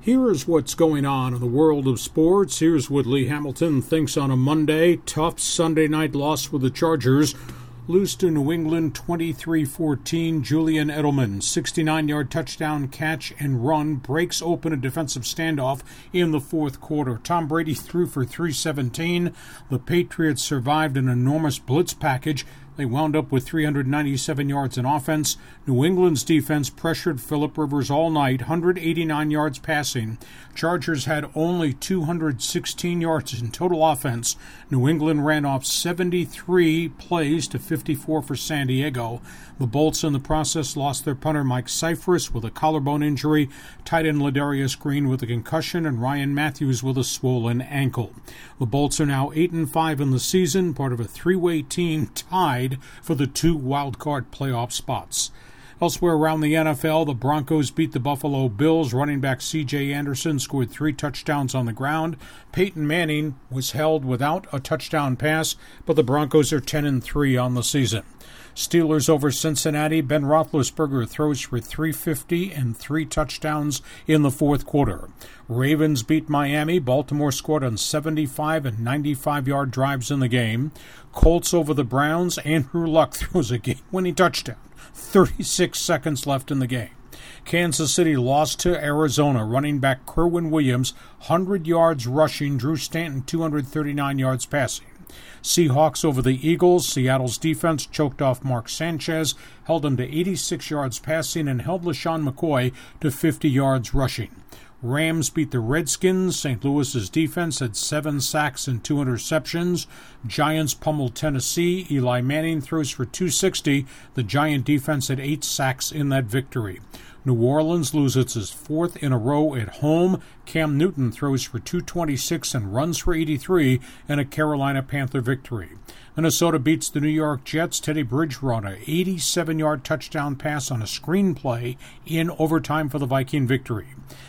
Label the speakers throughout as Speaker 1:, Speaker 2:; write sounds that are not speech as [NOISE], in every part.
Speaker 1: Here's what's going on in the world of sports. Here's what Lee Hamilton thinks on a Monday. Tough Sunday night loss for the Chargers. Lose to New England 23 14. Julian Edelman, 69 yard touchdown catch and run, breaks open a defensive standoff in the fourth quarter. Tom Brady threw for 317. The Patriots survived an enormous blitz package they wound up with 397 yards in offense. New England's defense pressured Philip Rivers all night, 189 yards passing. Chargers had only 216 yards in total offense. New England ran off 73 plays to 54 for San Diego. The Bolts in the process lost their punter Mike Scifres with a collarbone injury, tight end Ladarius Green with a concussion, and Ryan Mathews with a swollen ankle. The Bolts are now 8 and 5 in the season, part of a three-way team tied for the two wild card playoff spots. Elsewhere around the NFL, the Broncos beat the Buffalo Bills. Running back C.J. Anderson scored three touchdowns on the ground. Peyton Manning was held without a touchdown pass, but the Broncos are 10 and 3 on the season. Steelers over Cincinnati. Ben Roethlisberger throws for 350 and three touchdowns in the fourth quarter. Ravens beat Miami. Baltimore scored on 75 and 95 yard drives in the game. Colts over the Browns. Andrew Luck [LAUGHS] throws a game winning touchdown. 36 seconds left in the game. Kansas City lost to Arizona. Running back Kerwynn Williams, 100 yards rushing. Drew Stanton, 239 yards passing. Seahawks over the Eagles. Seattle's defense choked off Mark Sanchez, held him to 86 yards passing, and held LeSean McCoy to 50 yards rushing. Rams beat the Redskins. St. Louis's defense had seven sacks and two interceptions. Giants pummeled Tennessee. Eli Manning throws for 260. The Giant defense had eight sacks in that victory. New Orleans loses its fourth in a row at home. Cam Newton throws for 226 and runs for 83 in a Carolina Panther victory. Minnesota beats the New York Jets. Teddy Bridgewater, 87 yard touchdown pass on a screenplay in overtime for the Viking victory.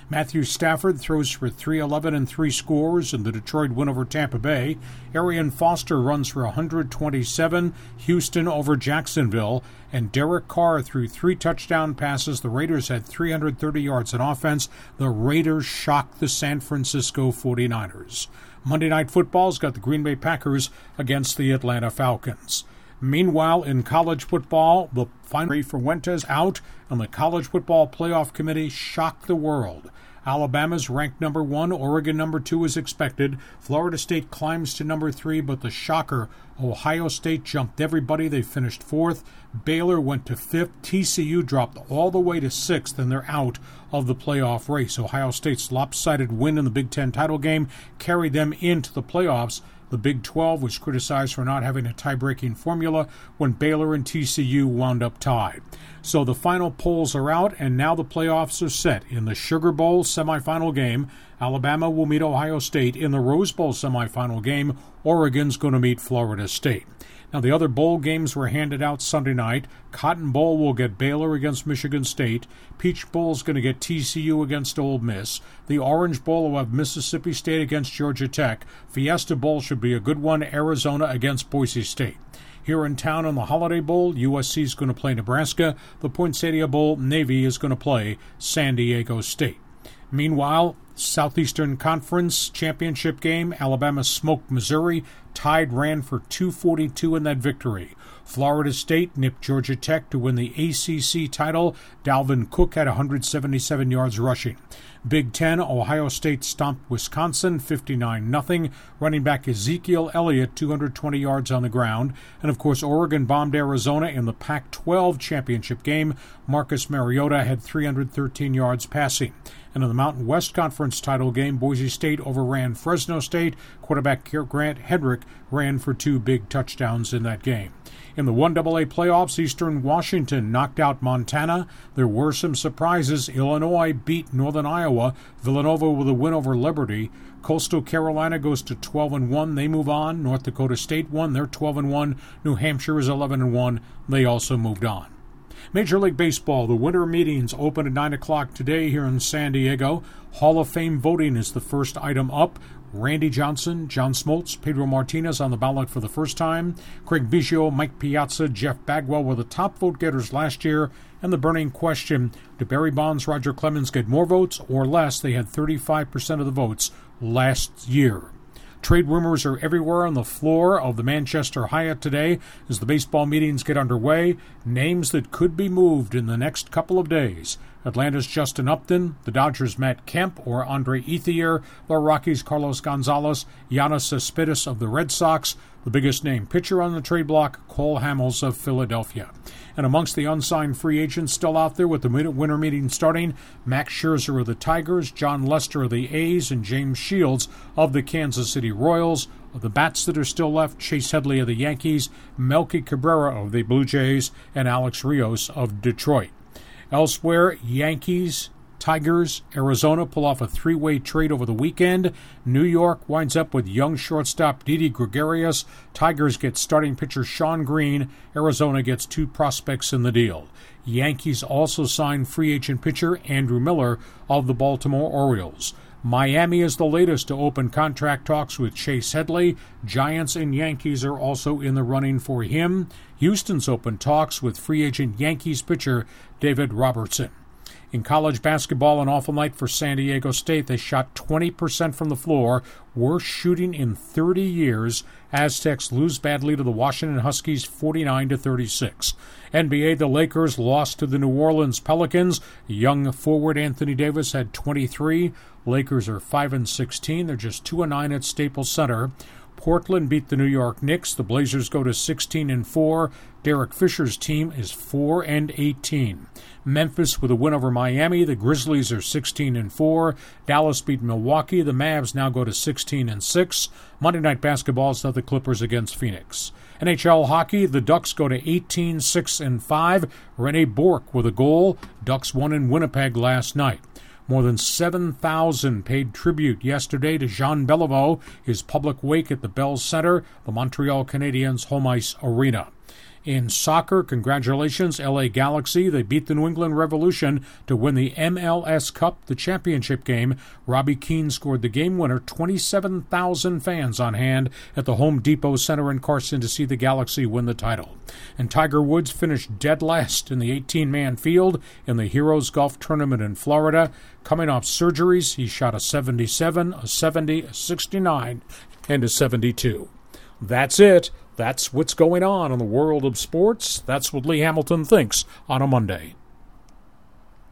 Speaker 1: Matthew Stafford throws for 311 and three scores in the Detroit win over Tampa Bay. Arian Foster runs for 127. Houston over Jacksonville. And Derek Carr threw three touchdown passes. The Raiders had 330 yards in offense. The Raiders shocked the San Francisco 49ers. Monday Night Football's got the Green Bay Packers against the Atlanta Falcons. Meanwhile, in college football, the final Fuentes out, and the College Football Playoff Committee shocked the world. Alabama's ranked number one, Oregon number two is expected. Florida State climbs to number three, but the shocker, Ohio State jumped everybody. They finished fourth. Baylor went to fifth. TCU dropped all the way to sixth, and they're out of the playoff race. Ohio State's lopsided win in the Big Ten title game carried them into the playoffs. The Big 12 was criticized for not having a tie breaking formula when Baylor and TCU wound up tied. So the final polls are out, and now the playoffs are set. In the Sugar Bowl semifinal game, Alabama will meet Ohio State. In the Rose Bowl semifinal game, Oregon's going to meet Florida State. Now, the other bowl games were handed out Sunday night. Cotton Bowl will get Baylor against Michigan State. Peach Bowl is going to get TCU against Ole Miss. The Orange Bowl will have Mississippi State against Georgia Tech. Fiesta Bowl should be a good one. Arizona against Boise State. Here in town on the Holiday Bowl, USC is going to play Nebraska. The Poinsettia Bowl, Navy is going to play San Diego State. Meanwhile, Southeastern Conference Championship game, Alabama smoked Missouri. Tide ran for 242 in that victory. Florida State nipped Georgia Tech to win the ACC title. Dalvin Cook had 177 yards rushing. Big Ten, Ohio State stomped Wisconsin 59 0. Running back Ezekiel Elliott 220 yards on the ground. And of course, Oregon bombed Arizona in the Pac 12 championship game. Marcus Mariota had 313 yards passing. And in the Mountain West Conference title game, Boise State overran Fresno State. Quarterback Grant Hedrick ran for two big touchdowns in that game. In the 1AA playoffs, Eastern Washington knocked out Montana. There were some surprises. Illinois beat Northern Iowa. Villanova with a win over Liberty. Coastal Carolina goes to 12 and 1. They move on. North Dakota State won. They're 12 and 1. New Hampshire is 11 and 1. They also moved on. Major League Baseball, the winter meetings open at 9 o'clock today here in San Diego. Hall of Fame voting is the first item up. Randy Johnson, John Smoltz, Pedro Martinez on the ballot for the first time. Craig Biggio, Mike Piazza, Jeff Bagwell were the top vote getters last year. And the burning question do Barry Bonds, Roger Clemens get more votes or less? They had 35% of the votes last year. Trade rumors are everywhere on the floor of the Manchester Hyatt today as the baseball meetings get underway. Names that could be moved in the next couple of days. Atlanta's Justin Upton, the Dodgers' Matt Kemp or Andre Ethier, the Rockies' Carlos Gonzalez, Yoenis Cespedes of the Red Sox, the biggest name pitcher on the trade block, Cole Hamels of Philadelphia. And amongst the unsigned free agents still out there with the winter meeting starting, Max Scherzer of the Tigers, Jon Lester of the A's, and James Shields of the Kansas City Royals. Of the bats that are still left, Chase Headley of the Yankees, Melky Cabrera of the Blue Jays, and Alex Rios of Detroit. Elsewhere, Yankees, Tigers, Arizona pull off a three way trade over the weekend. New York winds up with young shortstop Didi Gregorius. Tigers get starting pitcher Shane Greene. Arizona gets two prospects in the deal. Yankees also sign free agent pitcher Andrew Miller of the Baltimore Orioles. Miami is the latest to open contract talks with Chase Headley. Giants and Yankees are also in the running for him. Houston's open talks with free agent Yankees pitcher David Robertson. In college basketball, an awful night for San Diego State. They shot 20% from the floor, worst shooting in 30 years. Aztecs lose badly to the Washington Huskies 49 to 36. NBA, the Lakers lost to the New Orleans Pelicans. Young forward Anthony Davis had 23. Lakers are 5 and 16. They're just 2 and 9 at Staples Center. Portland beat the New York Knicks. The Blazers go to 16 and 4. Derek Fisher's team is 4 and 18. Memphis with a win over Miami. The Grizzlies are 16 and 4. Dallas beat Milwaukee. The Mavs now go to 16 and 6. Monday night basketball is the Clippers against Phoenix. NHL hockey, the Ducks go to 18 6 and 5. Rene Bourque with a goal. Ducks won in Winnipeg last night. More than 7,000 paid tribute yesterday to Jean Beliveau, his public wake at the Bell Center, the Montreal Canadiens home ice arena. In soccer, congratulations, LA Galaxy. They beat the New England Revolution to win the MLS Cup, the championship game. Robbie Keane scored the game winner. 27,000 fans on hand at the Home Depot Center in Carson to see the Galaxy win the title. And Tiger Woods finished dead last in the 18 man field in the Heroes Golf Tournament in Florida. Coming off surgeries, he shot a 77, a 70, a 69, and a 72. That's it. That's what's going on in the world of sports. That's what Lee Hamilton thinks on a Monday.